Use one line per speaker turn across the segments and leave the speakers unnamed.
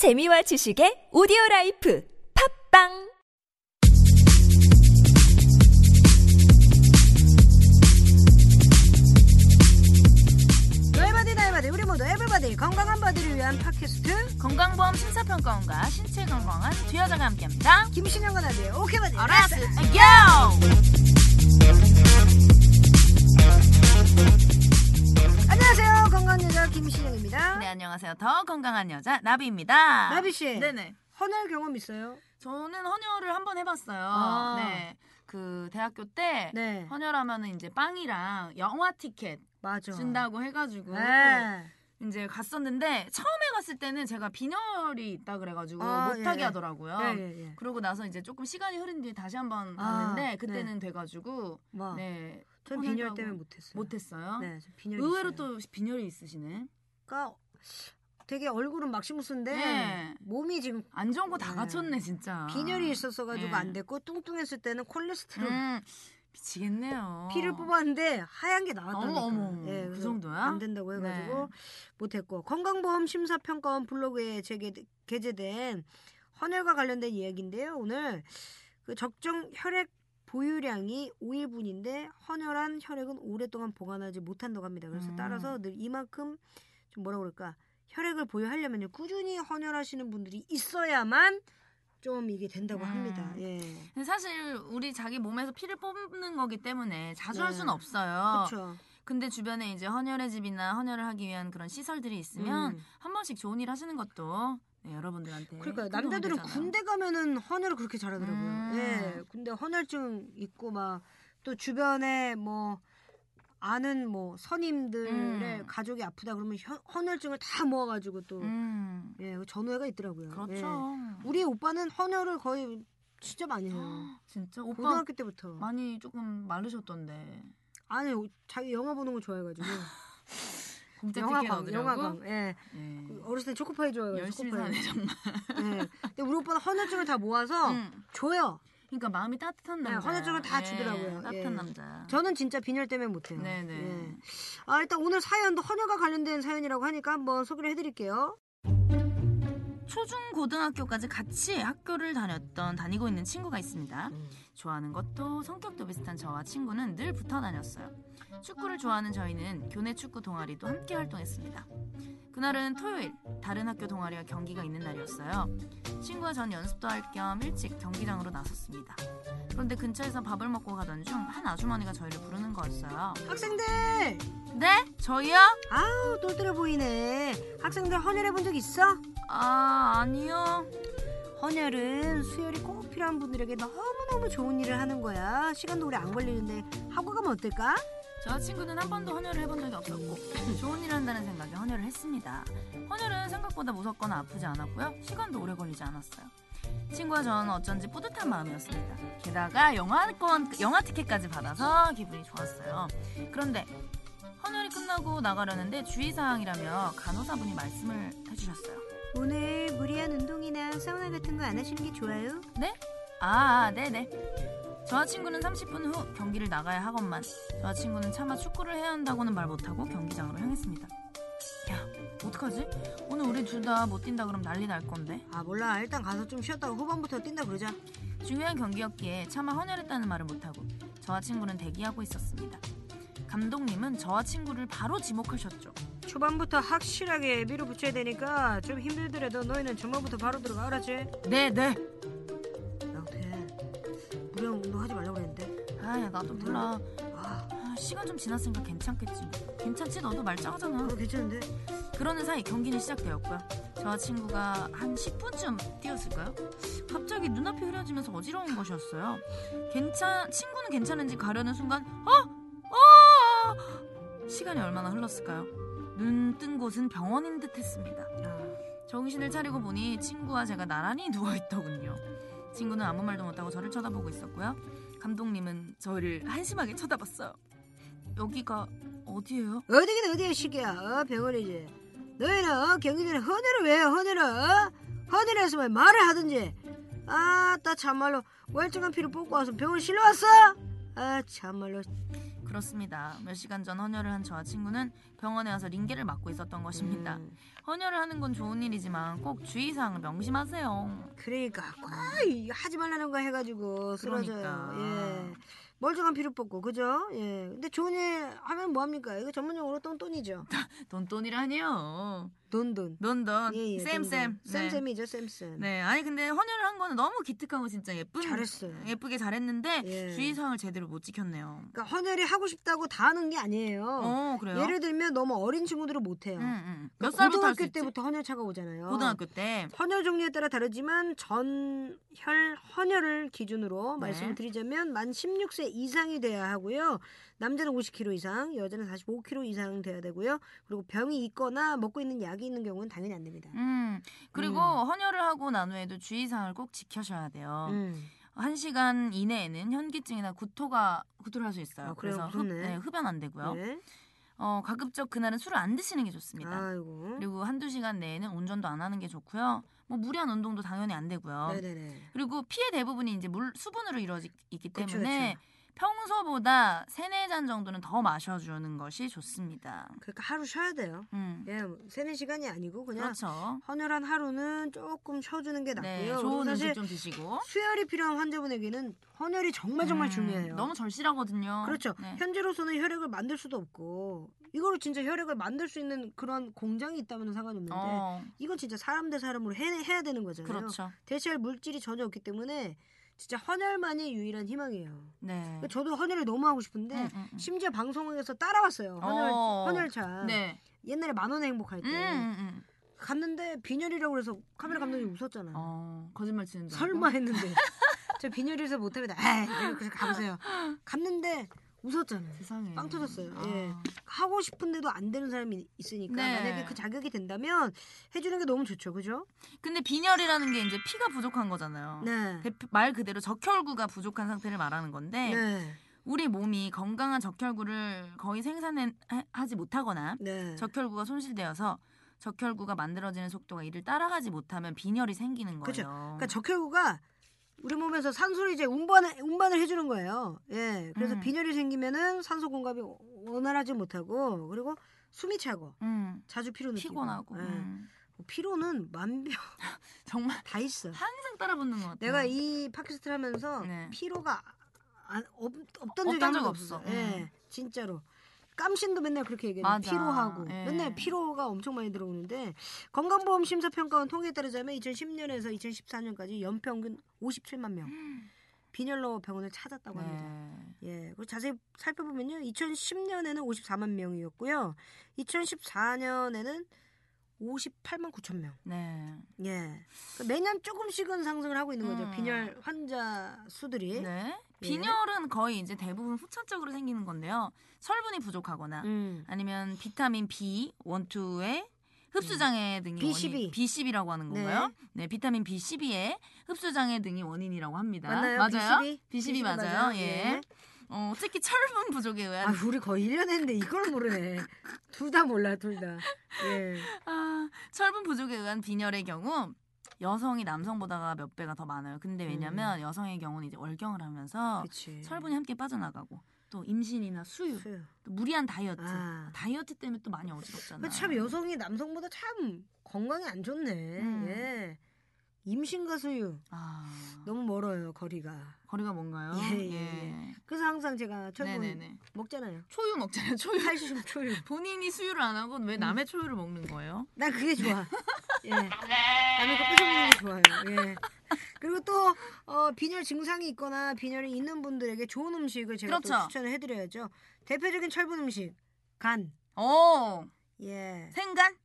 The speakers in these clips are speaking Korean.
재미와 지식의 오디오 life 팟빵!
너의 body 나의 body 우리 모두 everybody 건강한 body를 위한 팟캐스트.
건강보험 심사평가원과 신체 건강한 두 여자가 함께합니다.
김신영과 나비의 오케이 body.
알았어, let's! 더 건강한 여자 나비입니다.
나비 씨
네네.
헌혈 경험 있어요?
저는 헌혈을 한 번 해봤어요.
아.
네. 그 대학교 때
네
헌혈하면은 이제 빵이랑 영화 티켓
맞아
준다고 해가지고
네.
이제 갔었는데 처음에 갔을 때는 제가 빈혈이 있다 그래가지고
아,
못하게
예.
하더라고요.
예, 예, 예.
그러고 나서 이제 조금 시간이 흐른 뒤에 다시 한번
아,
갔는데 그때는 돼가지고
뭐, 네전 빈혈 때문에 못했어요
못했어요.
네, 저 빈혈
의외로
있어요.
또 빈혈이 있으시네.
그러니까 되게 얼굴은 막시무스인데
네.
몸이 지금
안 좋은 거다
네.
갖췄네 진짜.
빈혈이 있었어 가지고
네.
안 됐고 뚱뚱했을 때는 콜레스테롤
음, 미치겠네요.
피를 뽑았는데 하얀 게 나왔다니까.
어머, 어머,
예,
그 정도야?
안 된다고 해가지고
네.
못했고 건강보험 심사평가원 블로그에 제게 게재된 헌혈과 관련된 이야기인데요. 오늘 그 적정 혈액 보유량이 5일분인데 헌혈한 혈액은 오랫동안 보관하지 못한다고 합니다. 그래서
음.
따라서 늘 이만큼 좀 뭐라 그럴까 혈액을 보유하려면요 꾸준히 헌혈하시는 분들이 있어야만 좀 이게 된다고
음.
합니다. 예,
근데 사실 우리 자기 몸에서 피를 뽑는 거기 때문에 자주 할
네.
수는 없어요.
그렇죠.
근데 주변에 이제 헌혈의 집이나 헌혈을 하기 위한 그런 시설들이 있으면
음.
한 번씩 좋은 일 하시는 것도 네, 여러분들한테
그러니까 남자들은
되잖아요.
군대 가면은 헌혈을 그렇게 잘하더라고요.
음.
예, 군대 헌혈증 있고 막 또 주변에 뭐 아는 뭐 선임들의
음.
가족이 아프다 그러면 혀- 헌혈증을 다 모아가지고 또
음,
예, 전우회가 있더라고요.
그렇죠.
예. 우리 오빠는 헌혈을 거의 진짜 많이 해요.
진짜 오빠
고등학교 때부터.
많이 조금 마르셨던데.
아니 자기 영화 보는 거 좋아해가지고
공짜 얻으려고.
영화관. 예,
네.
그 어렸을 때 초코파이 좋아해가지고
열심히
초코파이.
사네 정말.
예. 근데 우리 오빠는 헌혈증을 다 모아서
음.
줘요.
그러니까 마음이 따뜻한
네,
남자.
헌혈증을 다 주더라고요.
따뜻한
예.
남자.
저는 진짜 빈혈 때문에 못해요.
네네.
예. 아 일단 오늘 사연도 헌혈과 관련된 사연이라고 하니까 한번 소개를 해드릴게요.
초중 고등학교까지 같이 학교를 다녔던 다니고 있는 친구가 있습니다. 좋아하는 것도 성격도 비슷한 저와 친구는 늘 붙어 다녔어요. 축구를 좋아하는 저희는 교내 축구 동아리도 함께 활동했습니다. 그날은 토요일 다른 학교 동아리와 경기가 있는 날이었어요. 친구와 전 연습도 할 겸 일찍 경기장으로 나섰습니다. 그런데 근처에서 밥을 먹고 가던 중 한 아주머니가 저희를 부르는 거였어요.
학생들
네? 저희요?
아우 똘똘해 보이네. 학생들 헌혈해 본 적 있어?
아 아니요.
헌혈은 수혈이 꼭 필요한 분들에게 너무너무 좋은 일을 하는 거야. 시간도 오래 안 걸리는데 하고 가면 어떨까?
저 친구는 한 번도 헌혈을 해본 적이 없었고 좋은 일을 한다는 생각에 헌혈을 했습니다. 헌혈은 생각보다 무섭거나 아프지 않았고요. 시간도 오래 걸리지 않았어요. 친구와 저는 어쩐지 뿌듯한 마음이었습니다. 게다가 영화권 영화 티켓까지 받아서 기분이 좋았어요. 그런데 헌혈이 끝나고 나가려는데 주의사항이라며 간호사분이 말씀을 해주셨어요.
오늘 무리한 운동이나 사우나 같은 거 안 하시는 게 좋아요.
네? 아, 네네. 저와 친구는 30분 후 경기를 나가야 하건만 저와 친구는 차마 축구를 해야 한다고는 말 못하고 경기장으로 향했습니다. 야, 어떡하지? 오늘 우리 둘 다 못 뛴다 그럼 난리 날 건데.
아 몰라 일단 가서 좀 쉬었다가 후반부터 뛴다 그러자.
중요한 경기였기에 차마 헌혈했다는 말을 못하고 저와 친구는 대기하고 있었습니다. 감독님은 저와 친구를 바로 지목하셨죠.
초반부터 확실하게 밀어붙여야 되니까 좀 힘들더라도 너희는 전반부터 바로 들어가 알았지?
네 네.
무리한 운동 하지 말라고 그랬는데
아, 야, 나도 몰라.
아
아, 시간 좀 지났으니까 괜찮겠지. 괜찮지? 너도 말짱하잖아.
그거 괜찮은데?
그러는 사이 경기는 시작되었고요. 저와 친구가 한 10분쯤 뛰었을까요? 갑자기 눈앞이 흐려지면서 어지러운 것이었어요. 괜찮 친구는 괜찮은지 가려는 순간 어? 어! 시간이 얼마나 흘렀을까요? 눈 뜬 곳은 병원인 듯 했습니다. 정신을 차리고 보니 친구와 제가 나란히 누워 있더군요. 친구는 아무 말도 못하고 저를 쳐다보고 있었고요. 감독님은 저를 한심하게 쳐다봤어요. 여기가 어디예요?
어디긴 어디야 시기야 어 병원이지 너희는 어, 경기 전에 헌혈을 왜 해, 헌혈을 어? 헌혈했으면 말을 하든지 아따 참말로 멀쩡한 피를 뽑고 와서 병원 실려왔어? 아 참말로
그렇습니다. 몇 시간 전 헌혈을 한 저와 친구는 병원에 와서 링게를 맞고 있었던 것입니다.
음,
헌혈을 하는 건 좋은 일이지만 꼭 주의사항을 명심하세요.
그러니까 꼭 이거 하지 말라는 거 해가지고 쓰러져요.
그러니까.
예. 멀쩡한 피를 뽑고 그죠? 예. 근데 좋은 일 하면 뭐 합니까? 이거 전문용어로 똥돈이죠.
돈돈이라니요.
돈돈.
돈돈.
예, 예,
쌤쌤.
쌤쌤이죠, 쌤쌤.
네. 아니 근데 헌혈을 한 거는 너무 기특하고 진짜 예쁜.
잘했어요.
예쁘게 잘했는데
예.
주의사항을 제대로 못 지켰네요.
그러니까 헌혈이 하고 싶다고 다 하는 게 아니에요.
어 그래요?
예를 들면 너무 어린 친구들은 못 해요.
응, 응. 몇
그러니까
살부터
고등학교? 때부터 헌혈차가 오잖아요.
고등학교 때.
헌혈 종류에 따라 다르지만 전혈 헌혈을 기준으로
네.
말씀을 드리자면 만 16세 이상이 돼야 하고요. 남자는 50kg 이상, 여자는 45kg 이상 돼야 되고요. 그리고 병이 있거나 먹고 있는 약이 있는 경우는 당연히 안 됩니다.
음. 그리고
음.
헌혈을 하고 난 후에도 주의사항을 꼭 지켜셔야 돼요.
음.
한 시간 이내에는 현기증이나 구토가 구토를 할 수 있어요.
아?
그래서 흡.
네,
흡연 안 되고요.
네.
어, 가급적 그날은 술을 안 드시는 게 좋습니다.
아이고.
그리고 한두 시간 내에는 운전도 안 하는 게 좋고요. 뭐 무리한 운동도 당연히 안 되고요.
네네네.
그리고 피의 대부분이 이제 물 수분으로 이루어지기
그쵸,
때문에
그쵸.
평소보다 세네 잔 정도는 더 마셔주는 것이 좋습니다.
그러니까 하루 쉬어야 돼요.
음,
예, 뭐 세네 시간이 아니고 그냥
그렇죠.
헌혈한 하루는 조금 쉬어주는 게 낫고요.
네, 좋은 음식 좀 드시고.
수혈이 필요한 환자분에게는 헌혈이 정말 정말
음,
중요해요.
너무 절실하거든요.
그렇죠.
네.
현재로서는 혈액을 만들 수도 없고 이거로 진짜 혈액을 만들 수 있는 그런 공장이 있다면 상관이 없는데
어,
이건 진짜 사람 대 사람으로 해, 해야 되는 거잖아요.
그렇죠.
대체할 물질이 전혀 없기 때문에 진짜 헌혈만이 유일한 희망이에요.
네.
그러니까 저도 헌혈을 너무 하고 싶은데
음, 음, 음.
심지어 방송에서 따라왔어요. 헌혈
어.
헌혈차.
네.
옛날에 만 원의 행복할 때
음, 음, 음.
갔는데 빈혈이라고 그래서 카메라 감독님 웃었잖아요.
어, 거짓말 치는 줄
설마. 했는데 저 빈혈에서 못합니다. 에이, 그래서 가보세요. 갔는데 웃었잖아요.
세상에.
빵 터졌어요.
아.
예. 하고 싶은데도 안 되는 사람이 있으니까
네.
만약에 그 자격이 된다면 해주는 게 너무 좋죠, 그죠?
근데 빈혈이라는 게 이제 피가 부족한 거잖아요.
네.
말 그대로 적혈구가 부족한 상태를 말하는 건데
네.
우리 몸이 건강한 적혈구를 거의 생산하지 못하거나
네.
적혈구가 손실되어서 적혈구가 만들어지는 속도가 이를 따라가지 못하면 빈혈이 생기는 거예요.
그죠. 그러니까 적혈구가 우리 몸에서 산소를 이제 운반을 운반을 해주는 거예요. 예. 그래서
음.
빈혈이 생기면은 산소 공급이 원활하지 못하고 그리고 숨이 차고
음,
자주 피로 느끼고
피곤하고
예.
음,
피로는 만병
정말
다 있어.
항상 따라붙는 것 같아요.
내가 이 팟캐스트를 하면서
네.
피로가 안, 없, 없던 적이
한적
번도
없어.
없어. 예, 진짜로. 깜신도 맨날 그렇게 얘기해요. 피로하고
예.
맨날 피로가 엄청 많이 들어오는데 건강보험 심사평가원 통계에 따르자면 2010년에서 2014년까지 연평균 57만 명 빈혈로 병원을 찾았다고 합니다.
네.
예, 그리고 자세히 살펴보면요, 2010년에는 54만 명이었고요, 2014년에는 58만 9천 명.
네.
예, 그러니까 매년 조금씩은 상승을 하고 있는 거죠.
음.
빈혈 환자 수들이.
네.
예.
빈혈은 거의 이제 대부분 후천적으로 생기는 건데요. 철분이 부족하거나
음.
아니면 비타민 B, 원투의 흡수 장애 등이
B12.
원인, B12라고 하는
네.
건가요? 네, 비타민 B12의 흡수 장애 등이 원인이라고 합니다.
맞나요?
맞아요?
B12?
B12 맞아요. 예. 어, 특히 철분 부족에 의한
아, 우리 거의 1년 했는데 이걸 모르네. 둘 다 몰라, 둘 다. 예.
아, 철분 부족에 의한 빈혈의 경우 여성이 남성보다가 몇 배가 더 많아요. 근데 왜냐면 여성의 경우는 이제 월경을 하면서
음. 그치.
철분이 함께 빠져나가고 또 임신이나 수유,
수요.
또 무리한 다이어트,
아.
다이어트 때문에 또 많이 어지럽잖아요.
참 여성이 남성보다 참 건강이 안 좋네.
음.
예. 임신과 수유
아,
너무 멀어요 거리가.
거리가 뭔가요?
예, 예, 예. 그래서 항상 제가 철분
네네네.
먹잖아요.
초유 먹잖아요. 초유.
칼슘 초유.
본인이 수유를 안 하고 왜 남의 초유를 먹는 거예요?
난 그게 좋아. 예. 남의 거 뺏어먹는 게 좋아요. 예. 그리고 또 어, 빈혈 증상이 있거나 빈혈이 있는 분들에게 좋은 음식을 제가 또
그렇죠.
추천을 해드려야죠. 대표적인 철분 음식 간.
오,
예.
생간?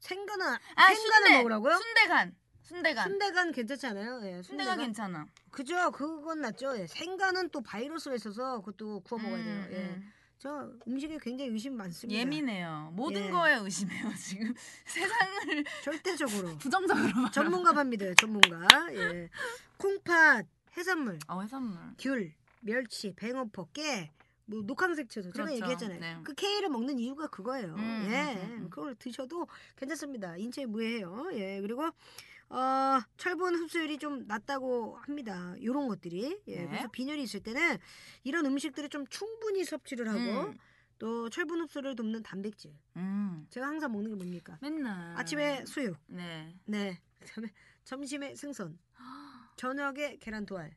생간은
아,
생간을
순대.
먹으라고요?
순대간. 순대간.
순대간 괜찮지 않아요? 예,
순대간 괜찮아.
그죠? 그건 낫죠. 예. 생간은 또 바이러스가 있어서 그것도 구워 먹어야 돼요.
음,
예.
음.
저 음식에 굉장히 의심 많습니다.
예민해요. 모든
예.
거에 의심해요. 지금 세상을
절대적으로
부정적으로 봐.
전문가 팝니다. 전문가. 예. 콩팥, 해산물,
어, 해산물.
귤, 멸치, 뱅어포, 깨, 뭐 녹황색 채소 제가
그렇죠.
얘기했잖아요.
네.
그 케이를 먹는 이유가 그거예요.
음,
예,
음, 음, 음.
그걸 드셔도 괜찮습니다. 인체에 무해해요. 예, 그리고 어, 철분 흡수율이 좀 낮다고 합니다. 이런 것들이. 예,
네.
그래서 빈혈이 있을 때는 이런 음식들을 좀 충분히 섭취를 하고
음.
또 철분 흡수를 돕는 단백질.
음.
제가 항상 먹는 게 뭡니까?
맨날
아침에 수육,
네.
네. 그다음에 점심에 생선, 저녁에 계란 도알.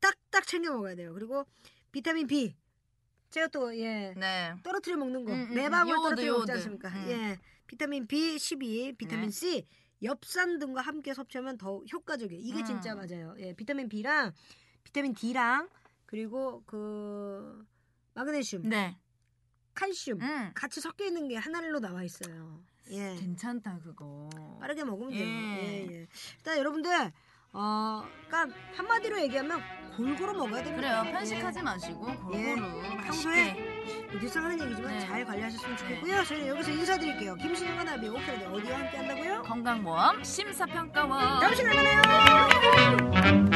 딱딱 챙겨 먹어야 돼요. 그리고 비타민 B. 제가 또 예.
네.
떨어뜨려 먹는 거.
음, 음,
매방울
요오드,
떨어뜨려 먹지
요오드.
않습니까?
음.
예. 비타민 B, 12, 비타민
네.
C, 엽산 등과 함께 섭취하면 더 효과적이에요. 이게
음.
진짜 맞아요. 예. 비타민 B랑 비타민 D랑 그리고 그 마그네슘,
네.
칼슘
음.
같이 섞여 있는 게 하나로 나와 있어요. 예.
괜찮다 그거.
빠르게 먹으면 돼요.
예.
예, 예. 일단 여러분들 어, 그러니까 한마디로 얘기하면 골고루 먹어야 됩니다.
그래요. 편식하지 마시고 골고루
예.
맛있
늘상 하는 얘기지만
네.
잘 관리하셨으면
네.
좋겠고요. 저희는 여기서 인사드릴게요. 김신영과 나비 오케이 어디와 함께 한다고요?
건강보험 심사평가원.
다음 시간에 만나요.